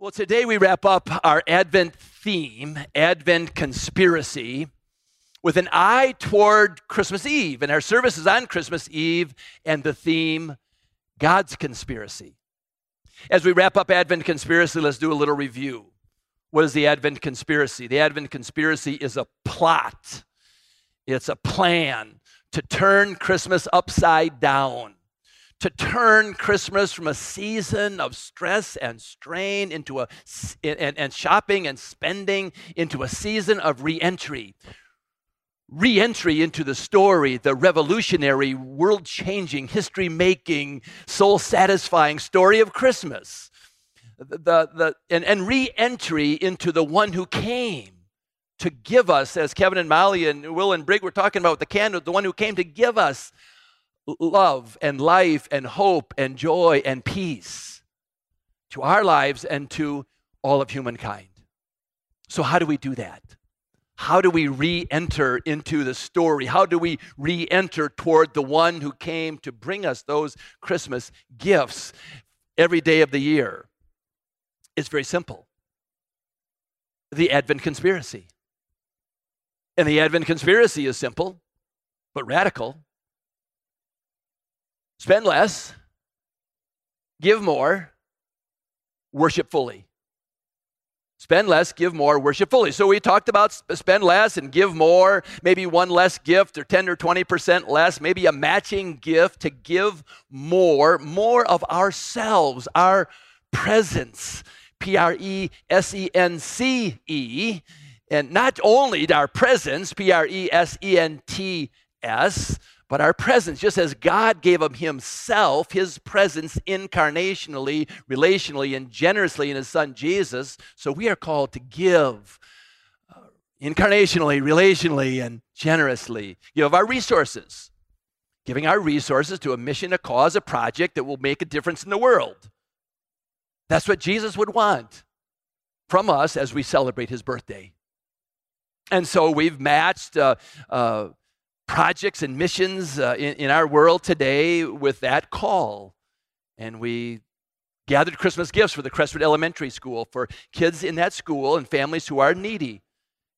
Well, today we wrap up our Advent theme, Advent conspiracy, with an eye toward Christmas Eve. And our service is on Christmas Eve and the theme, God's conspiracy. As we wrap up Advent conspiracy, let's do a little review. What is the Advent conspiracy? The Advent conspiracy is a plot, it's a plan to turn Christmas upside down to turn Christmas from a season of stress and strain into a and, and shopping and spending into a season of reentry. Re-entry into the story, the revolutionary, world-changing, history-making, soul-satisfying story of Christmas. The, the, and, and re-entry into the one who came to give us, as Kevin and Molly and Will and Brig were talking about the candle, the one who came to give us love and life and hope and joy and peace to our lives and to all of humankind. So, how do we do that? How do we re enter into the story? How do we re enter toward the one who came to bring us those Christmas gifts every day of the year? It's very simple the Advent conspiracy. And the Advent conspiracy is simple, but radical. Spend less, give more, worship fully. Spend less, give more, worship fully. So we talked about spend less and give more, maybe one less gift or 10 or 20% less, maybe a matching gift to give more, more of ourselves, our presence, P R E S E N C E. And not only our presence, P R E S E N T S, but our presence, just as God gave him himself, his presence incarnationally, relationally, and generously in his son Jesus, so we are called to give uh, incarnationally, relationally, and generously. Give our resources, giving our resources to a mission, a cause, a project that will make a difference in the world. That's what Jesus would want from us as we celebrate his birthday. And so we've matched uh, uh, projects and missions uh, in, in our world today with that call. And we gathered Christmas gifts for the Crestwood Elementary School for kids in that school and families who are needy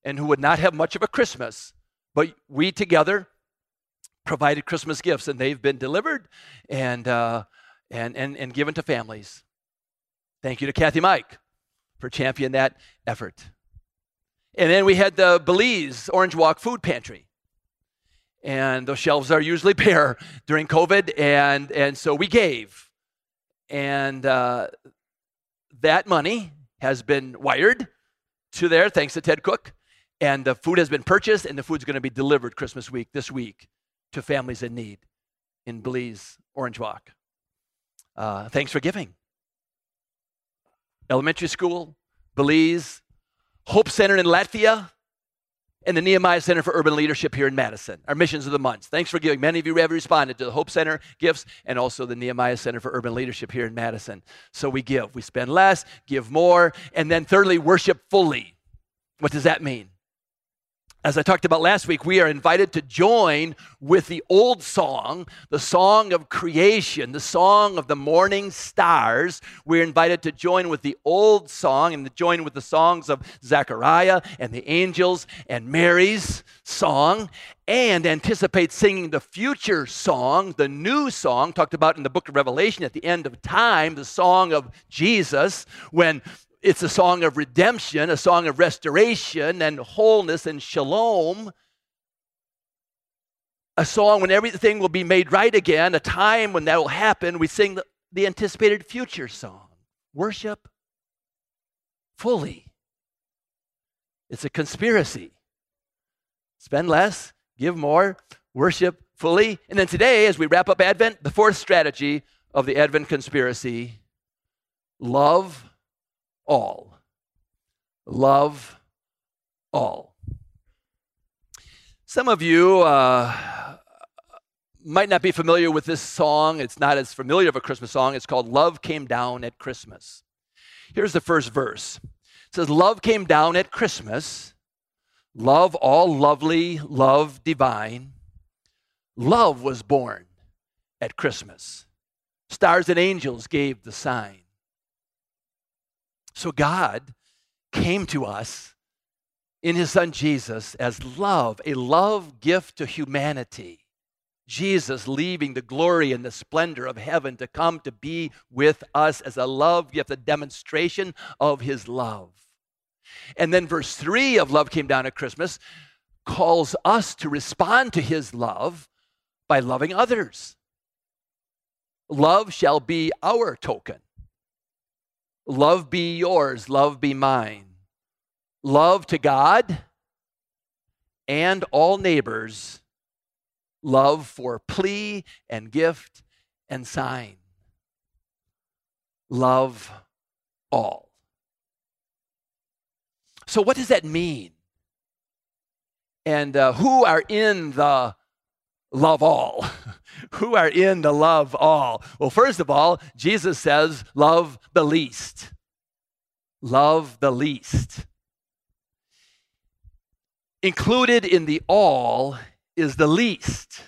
and who would not have much of a Christmas. But we together provided Christmas gifts, and they've been delivered and, uh, and, and, and given to families. Thank you to Kathy Mike for championing that effort. And then we had the Belize Orange Walk Food Pantry and those shelves are usually bare during COVID, and and so we gave, and uh, that money has been wired to there thanks to Ted Cook, and the food has been purchased, and the food's going to be delivered Christmas week this week to families in need in Belize Orange Walk. Uh, thanks for giving. Elementary school, Belize, Hope Center in Latvia, and the Nehemiah Center for Urban Leadership here in Madison, our missions of the month. Thanks for giving. Many of you have responded to the Hope Center gifts and also the Nehemiah Center for Urban Leadership here in Madison. So we give. We spend less, give more, and then thirdly, worship fully. What does that mean? As I talked about last week, we are invited to join with the old song, the song of creation, the song of the morning stars. We're invited to join with the old song and to join with the songs of Zechariah and the angels and Mary's song and anticipate singing the future song, the new song talked about in the book of Revelation at the end of time, the song of Jesus, when it's a song of redemption, a song of restoration and wholeness and shalom. A song when everything will be made right again, a time when that will happen. We sing the, the anticipated future song worship fully. It's a conspiracy. Spend less, give more, worship fully. And then today, as we wrap up Advent, the fourth strategy of the Advent conspiracy love all. Love all. Some of you uh, might not be familiar with this song. It's not as familiar of a Christmas song. It's called Love Came Down at Christmas. Here's the first verse it says, Love came down at Christmas. Love all lovely, love divine. Love was born at Christmas. Stars and angels gave the sign. So God came to us in his son Jesus as love, a love gift to humanity. Jesus leaving the glory and the splendor of heaven to come to be with us as a love gift, a demonstration of his love. And then verse 3 of Love Came Down at Christmas calls us to respond to his love by loving others. Love shall be our token. Love be yours, love be mine. Love to God and all neighbors, love for plea and gift and sign. Love all. So, what does that mean? And uh, who are in the love all? who are in the love all? Well, first of all, Jesus says, love the least. Love the least. Included in the all is the least.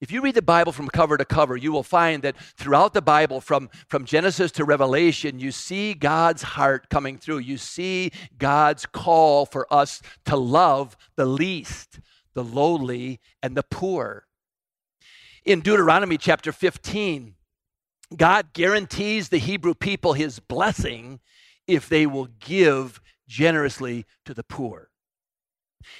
If you read the Bible from cover to cover, you will find that throughout the Bible, from, from Genesis to Revelation, you see God's heart coming through. You see God's call for us to love the least, the lowly, and the poor. In Deuteronomy chapter 15, God guarantees the Hebrew people his blessing if they will give generously to the poor.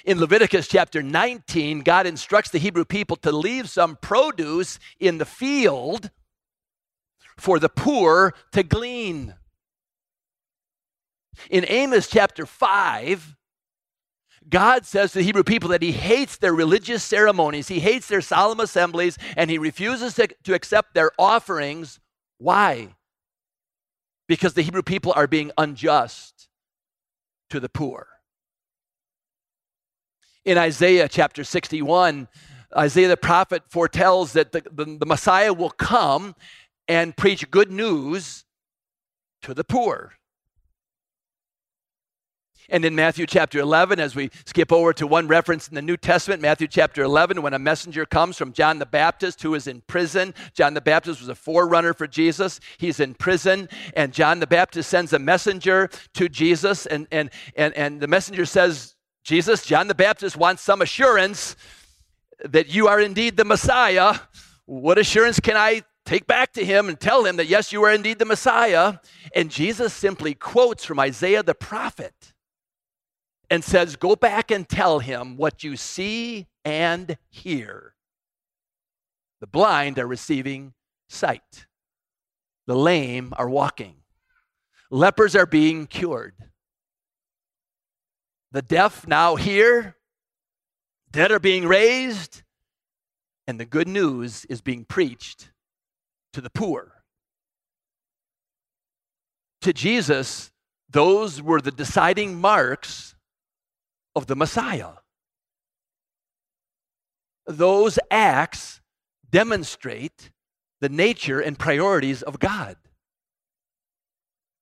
In Leviticus chapter 19, God instructs the Hebrew people to leave some produce in the field for the poor to glean. In Amos chapter 5, God says to the Hebrew people that he hates their religious ceremonies, he hates their solemn assemblies, and he refuses to, to accept their offerings. Why? Because the Hebrew people are being unjust to the poor in Isaiah chapter 61, Isaiah the prophet foretells that the, the, the, Messiah will come and preach good news to the poor. And in Matthew chapter 11, as we skip over to one reference in the New Testament, Matthew chapter 11, when a messenger comes from John the Baptist who is in prison. John the Baptist was a forerunner for Jesus. He's in prison, and John the Baptist sends a messenger to Jesus, and, and, and, and the messenger says, Jesus, John the Baptist wants some assurance that you are indeed the Messiah. What assurance can I take back to him and tell him that, yes, you are indeed the Messiah? And Jesus simply quotes from Isaiah the prophet and says, Go back and tell him what you see and hear. The blind are receiving sight, the lame are walking, lepers are being cured. The deaf now hear, dead are being raised, and the good news is being preached to the poor. To Jesus, those were the deciding marks of the Messiah. Those acts demonstrate the nature and priorities of God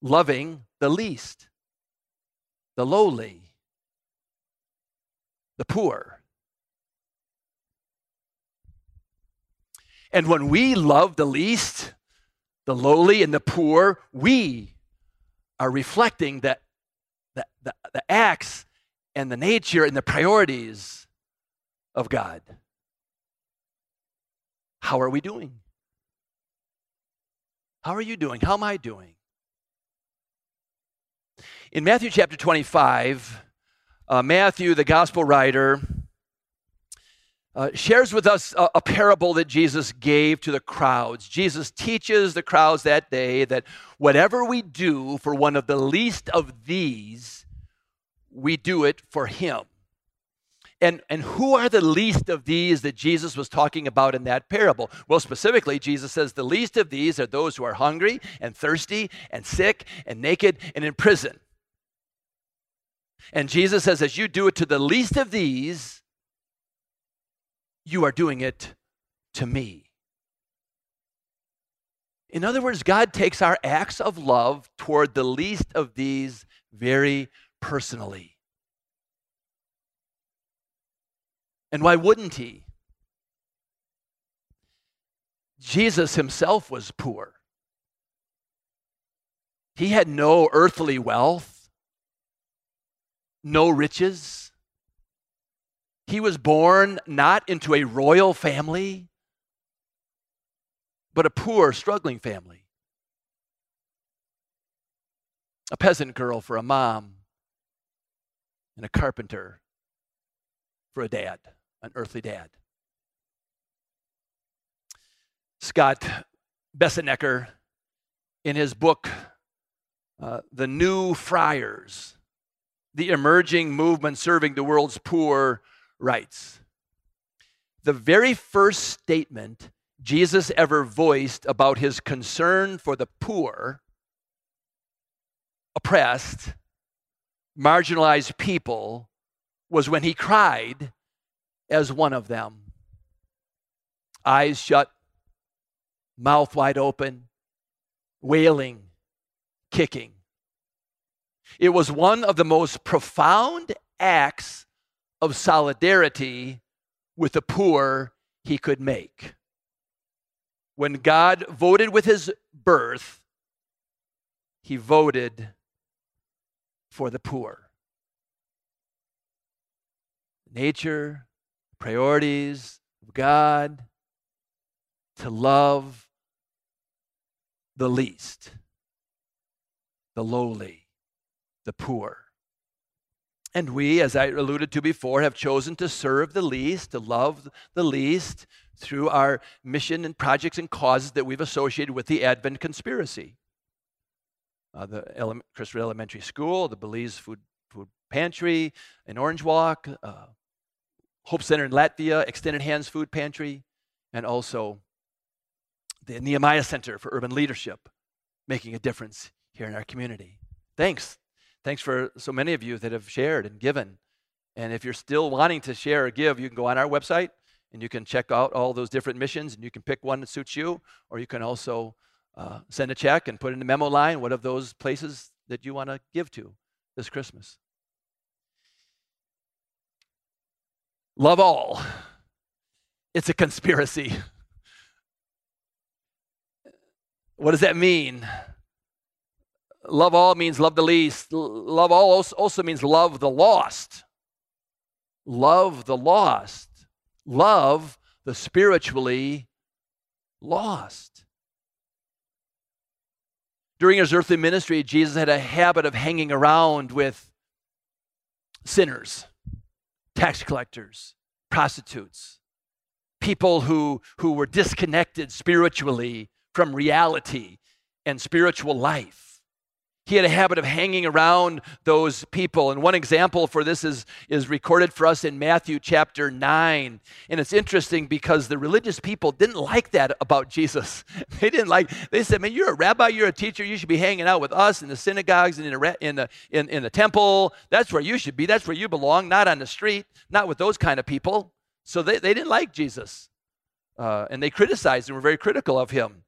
loving the least, the lowly, the poor. And when we love the least, the lowly, and the poor, we are reflecting that the, the, the acts and the nature and the priorities of God. How are we doing? How are you doing? How am I doing? In Matthew chapter 25, uh, Matthew, the gospel writer, uh, shares with us a, a, parable that Jesus gave to the crowds. Jesus teaches the crowds that day that whatever we do for one of the least of these, we do it for him. And, and who are the least of these that Jesus was talking about in that parable? Well, specifically, Jesus says the least of these are those who are hungry and thirsty and sick and naked and in prison. And Jesus says, as you do it to the least of these, you are doing it to me. In other words, God takes our acts of love toward the least of these very personally. And why wouldn't He? Jesus Himself was poor. He had no earthly wealth, no riches. He was born not into a royal family, but a poor, struggling family. A peasant girl for a mom, and a carpenter for a dad, an earthly dad. Scott Bessenecker, in his book, uh, The New Friars, the emerging movement serving the world's poor, writes The very first statement Jesus ever voiced about his concern for the poor, oppressed, marginalized people was when he cried as one of them. Eyes shut, mouth wide open, wailing, kicking. It was one of the most profound acts of solidarity with the poor he could make. When God voted with his birth, he voted for the poor. Nature, priorities of God, to love the least, the lowly, the poor. And we, as I alluded to before, have chosen to serve the least, to love the least through our mission and projects and causes that we've associated with the Advent conspiracy. Uh, the Ele- Elementary School, the Belize Food, Food Pantry in Orange Walk, uh, Hope Center in Latvia, Extended Hands Food Pantry, and also the Nehemiah Center for Urban Leadership, making a difference here in our community. Thanks. Thanks for so many of you that have shared and given. And if you're still wanting to share or give, you can go on our website and you can check out all those different missions and you can pick one that suits you, or you can also uh, send a check and put in the memo line what of those places that you want to give to this Christmas. Love all. It's a conspiracy. What does that mean? Love all means love the least. Love all also means love the lost. Love the lost. Love the spiritually lost. During his earthly ministry, Jesus had a habit of hanging around with sinners, tax collectors, prostitutes, people who, who were disconnected spiritually from reality and spiritual life. He had a habit of hanging around those people. And one example for this is, is recorded for us in Matthew chapter 9. And it's interesting because the religious people didn't like that about Jesus. They didn't like, they said, man, you're a rabbi, you're a teacher, you should be hanging out with us in the synagogues and in the, in the, in, in the temple. That's where you should be. That's where you belong, not on the street, not with those kind of people. So they, they didn't like Jesus. Uh, and they criticized and were very critical of him.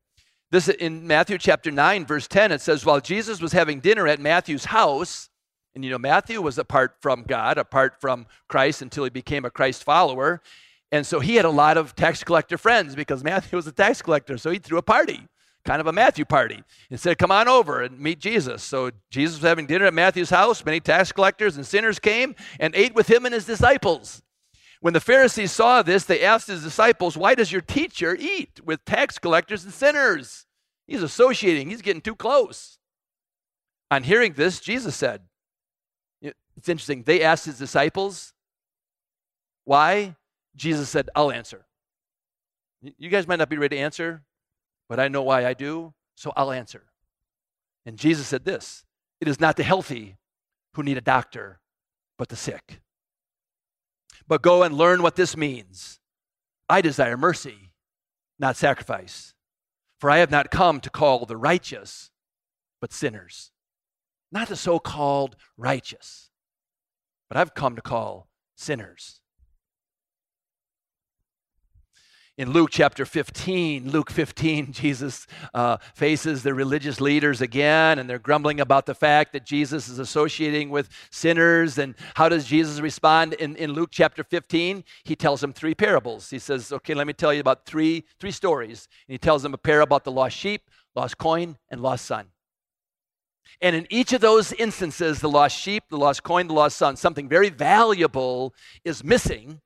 This in Matthew chapter 9, verse 10, it says, While Jesus was having dinner at Matthew's house, and you know, Matthew was apart from God, apart from Christ until he became a Christ follower. And so he had a lot of tax collector friends because Matthew was a tax collector. So he threw a party, kind of a Matthew party, and said, Come on over and meet Jesus. So Jesus was having dinner at Matthew's house. Many tax collectors and sinners came and ate with him and his disciples. When the Pharisees saw this, they asked his disciples, Why does your teacher eat with tax collectors and sinners? He's associating, he's getting too close. On hearing this, Jesus said, It's interesting. They asked his disciples, Why? Jesus said, I'll answer. You guys might not be ready to answer, but I know why I do, so I'll answer. And Jesus said this It is not the healthy who need a doctor, but the sick. But go and learn what this means. I desire mercy, not sacrifice. For I have not come to call the righteous, but sinners. Not the so called righteous, but I've come to call sinners in Luke chapter 15, Luke 15, Jesus uh, faces the religious leaders again, and they're grumbling about the fact that Jesus is associating with sinners. And how does Jesus respond in, in Luke chapter 15? He tells them three parables. He says, Okay, let me tell you about three, three stories. And he tells them a pair about the lost sheep, lost coin, and lost son. And in each of those instances, the lost sheep, the lost coin, the lost son, something very valuable is missing.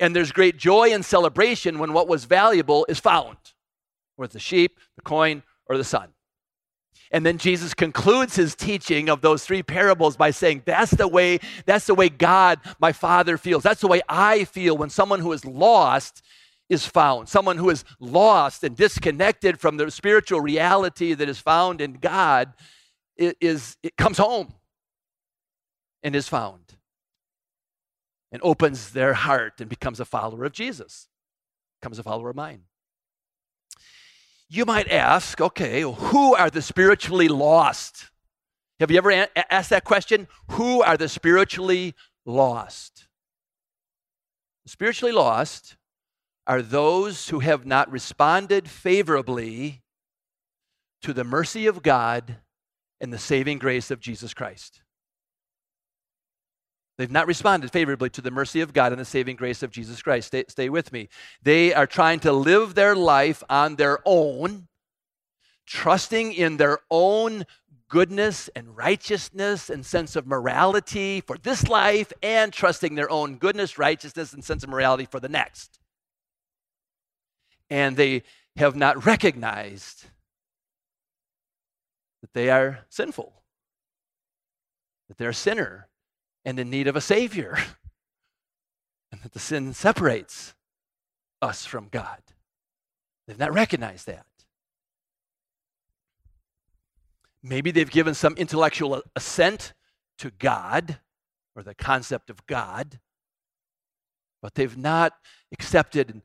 And there's great joy and celebration when what was valuable is found, whether the sheep, the coin, or the son. And then Jesus concludes his teaching of those three parables by saying, That's the way, that's the way God, my Father, feels. That's the way I feel when someone who is lost is found. Someone who is lost and disconnected from the spiritual reality that is found in God is it comes home and is found and opens their heart and becomes a follower of Jesus, becomes a follower of mine. You might ask, okay, who are the spiritually lost? Have you ever a- asked that question? Who are the spiritually lost? The spiritually lost are those who have not responded favorably to the mercy of God and the saving grace of Jesus Christ. They've not responded favorably to the mercy of God and the saving grace of Jesus Christ. Stay, stay, with me. They are trying to live their life on their own, trusting in their own goodness and righteousness and sense of morality for this life, and trusting their own goodness, righteousness, and sense of morality for the next. And they have not recognized that they are sinful, that they're a sinner and in need of a Savior, and that the sin separates us from God. They've not recognized that. Maybe they've given some intellectual assent to God or the concept of God, but they've not accepted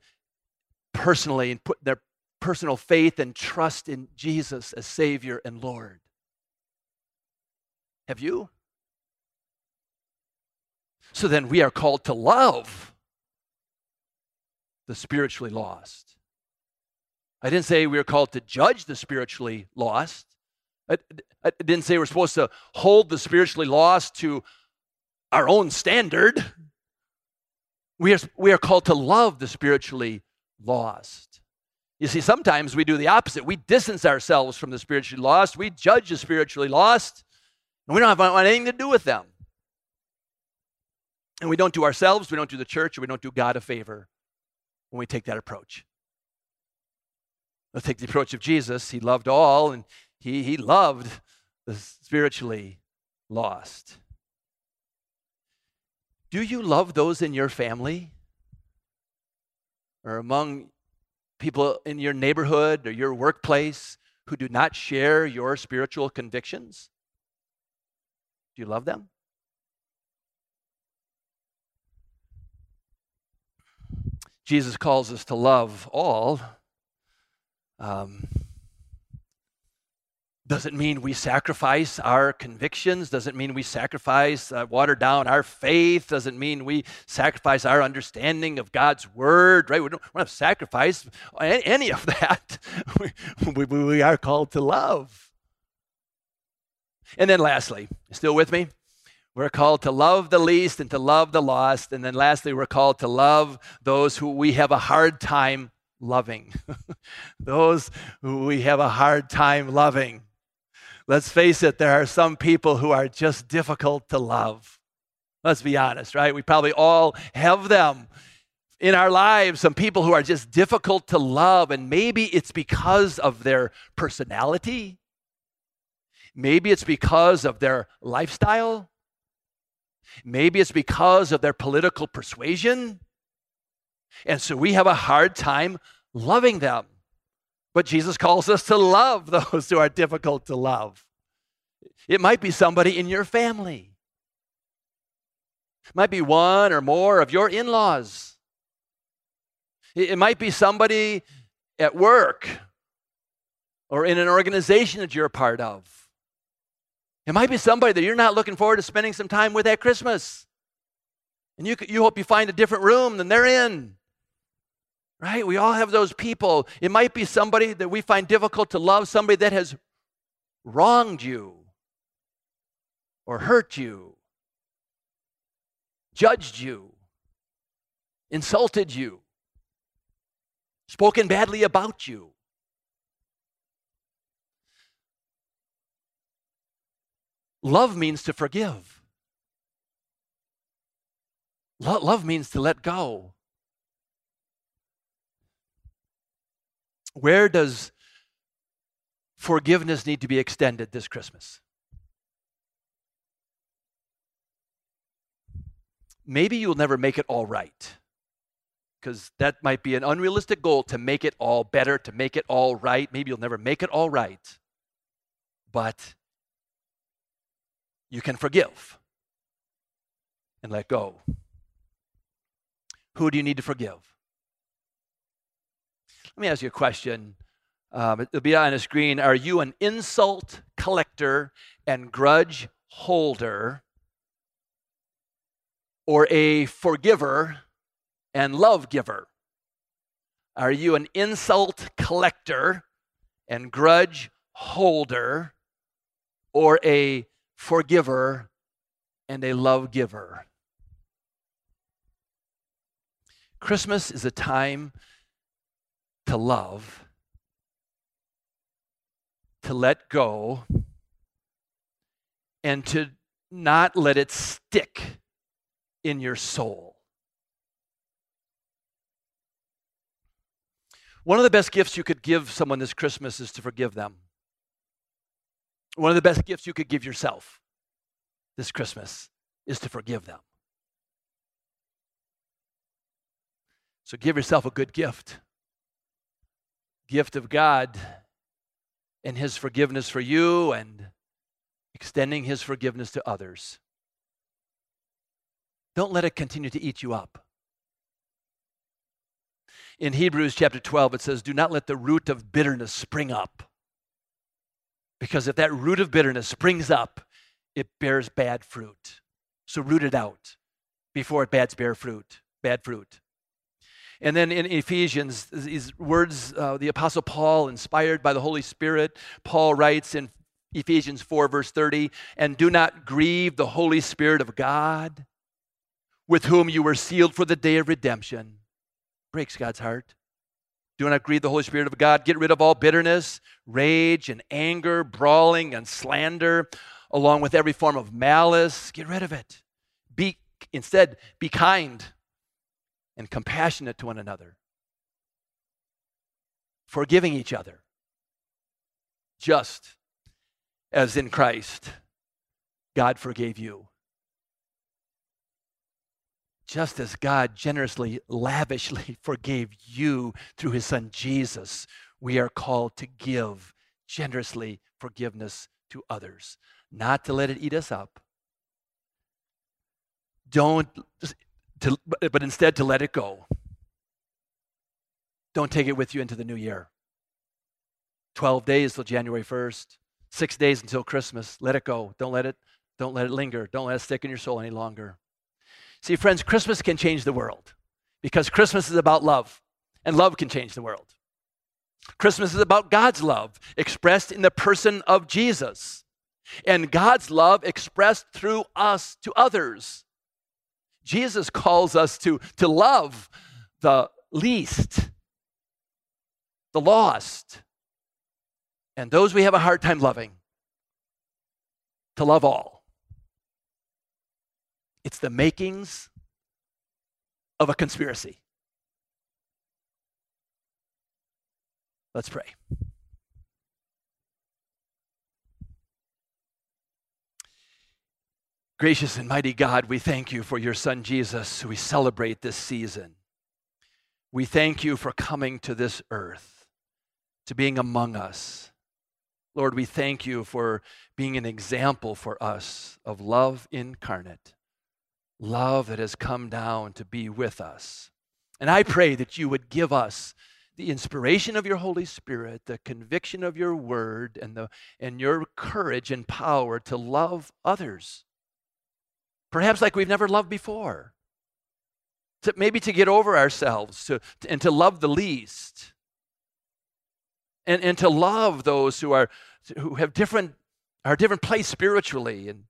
personally and put their personal faith and trust in Jesus as Savior and Lord. Have you? So then we are called to love the spiritually lost. I didn't say we are called to judge the spiritually lost. I, I didn't say we're supposed to hold the spiritually lost to our own standard. We are, we are called to love the spiritually lost. You see, sometimes we do the opposite. We distance ourselves from the spiritually lost. We judge the spiritually lost, and we don't have anything to do with them. And we don't do ourselves, we don't do the church, we don't do God a favor when we take that approach. Let's take the approach of Jesus. He loved all, and he, he loved the spiritually lost. Do you love those in your family or among people in your neighborhood or your workplace who do not share your spiritual convictions? Do you love them? Jesus calls us to love all. Um, doesn't mean we sacrifice our convictions, doesn't mean we sacrifice, uh, water down our faith, doesn't mean we sacrifice our understanding of God's word, right? We don't sacrifice any of that. we, we, we are called to love. And then, lastly, still with me? We're called to love the least and to love the lost. And then, lastly, we're called to love those who we have a hard time loving. those who we have a hard time loving. Let's face it, there are some people who are just difficult to love. Let's be honest, right? We probably all have them in our lives, some people who are just difficult to love, and maybe it's because of their personality. Maybe it's because of their lifestyle. Maybe it's because of their political persuasion. And so we have a hard time loving them. But Jesus calls us to love those who are difficult to love. It might be somebody in your family. It might be one or more of your in laws. It might be somebody at work or in an organization that you're a part of. It might be somebody that you're not looking forward to spending some time with at Christmas. And you, you hope you find a different room than they're in. Right? We all have those people. It might be somebody that we find difficult to love, somebody that has wronged you or hurt you, judged you, insulted you, spoken badly about you. Love means to forgive. Lo- love means to let go. Where does forgiveness need to be extended this Christmas? Maybe you'll never make it all right because that might be an unrealistic goal to make it all better, to make it all right. Maybe you'll never make it all right, but you can forgive and let go. Who do you need to forgive? Let me ask you a question. Um, it'll be on the screen. Are you an insult collector and grudge holder, or a forgiver and love giver? Are you an insult collector and grudge holder, or a forgiver and a love giver? Christmas is a time to love, to let go, and to not let it stick in your soul. One of the best gifts you could give someone this Christmas is to forgive them. One of the best gifts you could give yourself this Christmas is to forgive them. So give yourself a good gift gift of God and His forgiveness for you and extending His forgiveness to others. Don't let it continue to eat you up. In Hebrews chapter 12, it says, Do not let the root of bitterness spring up. Because if that root of bitterness springs up, it bears bad fruit. So root it out before it bears bear fruit, bad fruit. And then in Ephesians, these words, uh, the Apostle Paul, inspired by the Holy Spirit, Paul writes in Ephesians 4, verse 30, and do not grieve the Holy Spirit of God, with whom you were sealed for the day of redemption. Breaks God's heart. Do not grieve the Holy Spirit of God. Get rid of all bitterness, rage, and anger, brawling, and slander, along with every form of malice. Get rid of it. Be instead, be kind and compassionate to one another, forgiving each other, just as in Christ God forgave you. Just as God generously, lavishly forgave you through his son Jesus, we are called to give generously forgiveness to others, not to let it eat us up. Don't to, but instead to let it go. Don't take it with you into the new year. 12 days till January 1st, six days until Christmas. Let it go. Don't let it, don't let it linger. Don't let it stick in your soul any longer. See, friends, Christmas can change the world because Christmas is about love, and love can change the world. Christmas is about God's love expressed in the person of Jesus, and God's love expressed through us to others. Jesus calls us to, to love the least, the lost, and those we have a hard time loving, to love all. It's the makings of a conspiracy. Let's pray. Gracious and mighty God, we thank you for your Son Jesus, who we celebrate this season. We thank you for coming to this earth, to being among us. Lord, we thank you for being an example for us of love incarnate, love that has come down to be with us. And I pray that you would give us the inspiration of your Holy Spirit, the conviction of your word, and, the, and your courage and power to love others perhaps like we've never loved before. To, maybe to get over ourselves to, to, and to love the least. And, and to love those who are who have different are different place spiritually and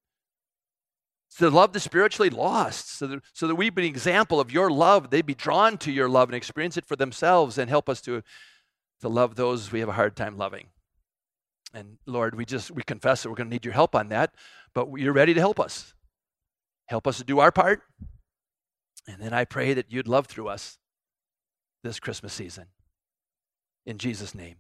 to love the spiritually lost so that, so that we be an example of your love they'd be drawn to your love and experience it for themselves and help us to, to love those we have a hard time loving And Lord, we just we confess that we're going to need your help on that, but you're ready to help us. Help us to do our part. And then I pray that you'd love through us this Christmas season. In Jesus' name.